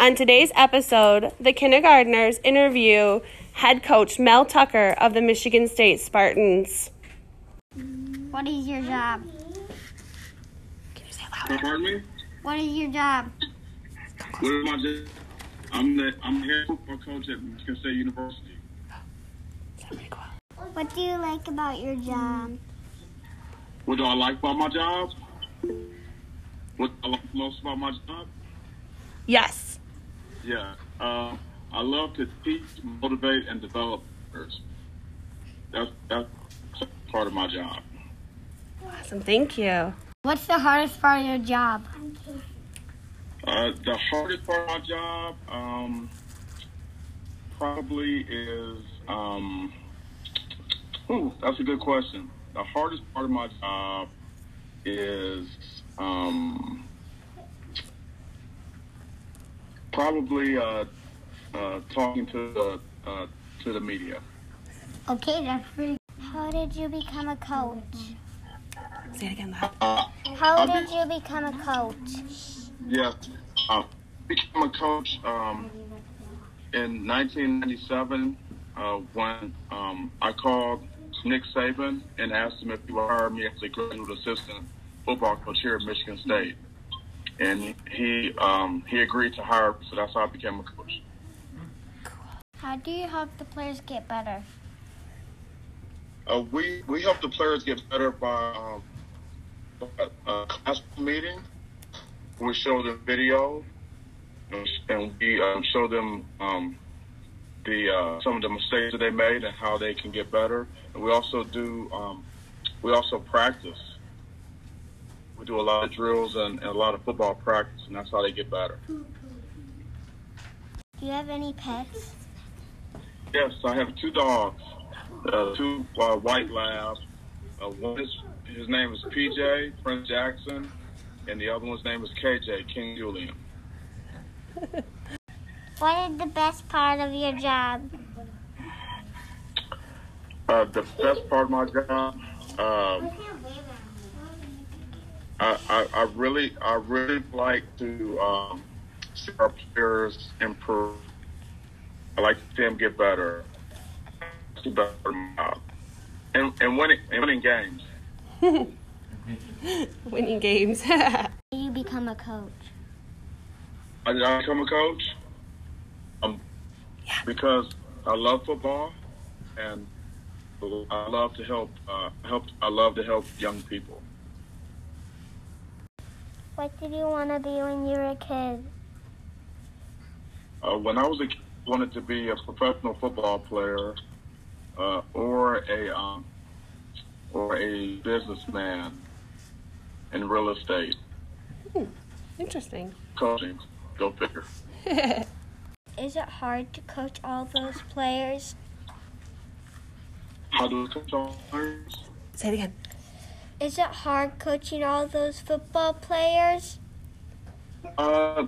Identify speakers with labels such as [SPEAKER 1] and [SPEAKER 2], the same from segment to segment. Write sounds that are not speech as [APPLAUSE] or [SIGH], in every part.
[SPEAKER 1] On today's episode, the kindergartners interview head coach Mel Tucker of the Michigan State Spartans.
[SPEAKER 2] What is your job?
[SPEAKER 1] Can you say louder?
[SPEAKER 3] Pardon me?
[SPEAKER 2] What is your job?
[SPEAKER 3] What is my job? I'm the I'm the head football coach at Michigan State University.
[SPEAKER 1] Say it really cool.
[SPEAKER 2] What do you like about your job?
[SPEAKER 3] What do I like about my job? What I like most about my job?
[SPEAKER 1] Yes.
[SPEAKER 3] Yeah, uh, I love to teach, motivate, and develop others. That's that's part of my job.
[SPEAKER 1] Awesome. Thank you.
[SPEAKER 2] What's the hardest part of your job?
[SPEAKER 3] Uh, the hardest part of my job um, probably is. Um, ooh, that's a good question. The hardest part of my job is um, probably uh, uh, talking to the uh, to the media.
[SPEAKER 2] Okay, that's pretty. How did you become a coach?
[SPEAKER 1] Say it again loud.
[SPEAKER 3] Uh,
[SPEAKER 2] How
[SPEAKER 3] I
[SPEAKER 2] did you become a coach?
[SPEAKER 3] Yes. Uh, became a coach um, in 1997 uh, when um, I called Nick Saban and asked him if he would hire me as a graduate assistant football coach here at Michigan State. And he um, he agreed to hire me, so that's how I became a coach.
[SPEAKER 2] How do you help the players get better?
[SPEAKER 3] Uh, we we help the players get better by um, a, a classroom meeting. We show them video, and- and we um, show them um, the uh, some of the mistakes that they made and how they can get better. And we also do um, we also practice. We do a lot of drills and, and a lot of football practice, and that's how they get better.
[SPEAKER 2] Do you have any pets?
[SPEAKER 3] Yes, I have two dogs, uh, two uh, white labs. Uh, one is his name is PJ Prince Jackson, and the other one's name is KJ King Julian.
[SPEAKER 2] What is the best part of your job?
[SPEAKER 3] Uh, the best part of my job, um, I, I, I really, I really like to um, see our players improve. I like to see them get better. That's the best part of my job. And, and winning, and winning games. [LAUGHS]
[SPEAKER 1] Winning games. [LAUGHS]
[SPEAKER 2] Do you become a coach?
[SPEAKER 3] I did I become a coach? Um,
[SPEAKER 1] Yeah.
[SPEAKER 3] because I love football, and I love to help. Uh, help. I love to help young people.
[SPEAKER 2] What did you want to be when you were a kid?
[SPEAKER 3] Uh, when I was a kid, I wanted to be a professional football player, uh, or a um, or a businessman in real estate,
[SPEAKER 1] Interesting.
[SPEAKER 3] coaching. Go figure. [LAUGHS]
[SPEAKER 2] Is it hard to coach all those players?
[SPEAKER 3] How do I coach all players?
[SPEAKER 1] Say it again.
[SPEAKER 2] Is it hard coaching all those football players?
[SPEAKER 3] Uh,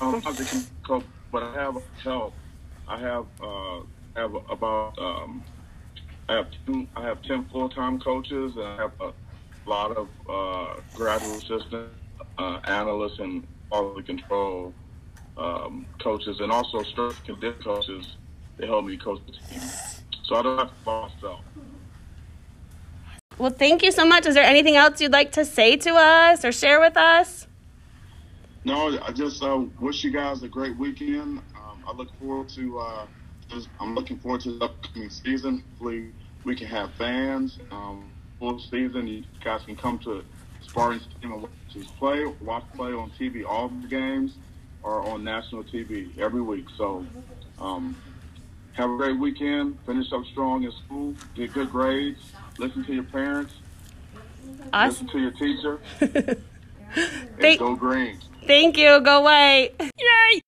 [SPEAKER 3] I'm not the coach, but I have help. I have uh, have about um, I have ten, I have ten full time coaches, and I have a lot of uh, graduate assistant uh, analysts and quality control um, coaches, and also strength and conditioning coaches. They help me coach the team, so I don't have to by myself.
[SPEAKER 1] Well, thank you so much. Is there anything else you'd like to say to us or share with us?
[SPEAKER 3] No, I just uh, wish you guys a great weekend. Um, I look forward to. Uh, just, I'm looking forward to the upcoming season. Hopefully, we can have fans. Um, full season, you guys can come to Spartans team and watch us play. Watch play on TV. All the games are on national TV every week. So, um, have a great weekend. Finish up strong in school. Get good grades. Listen to your parents. Listen to your teacher. [LAUGHS] And
[SPEAKER 1] Thank-
[SPEAKER 3] go green.
[SPEAKER 1] Thank you. Go away. [LAUGHS] You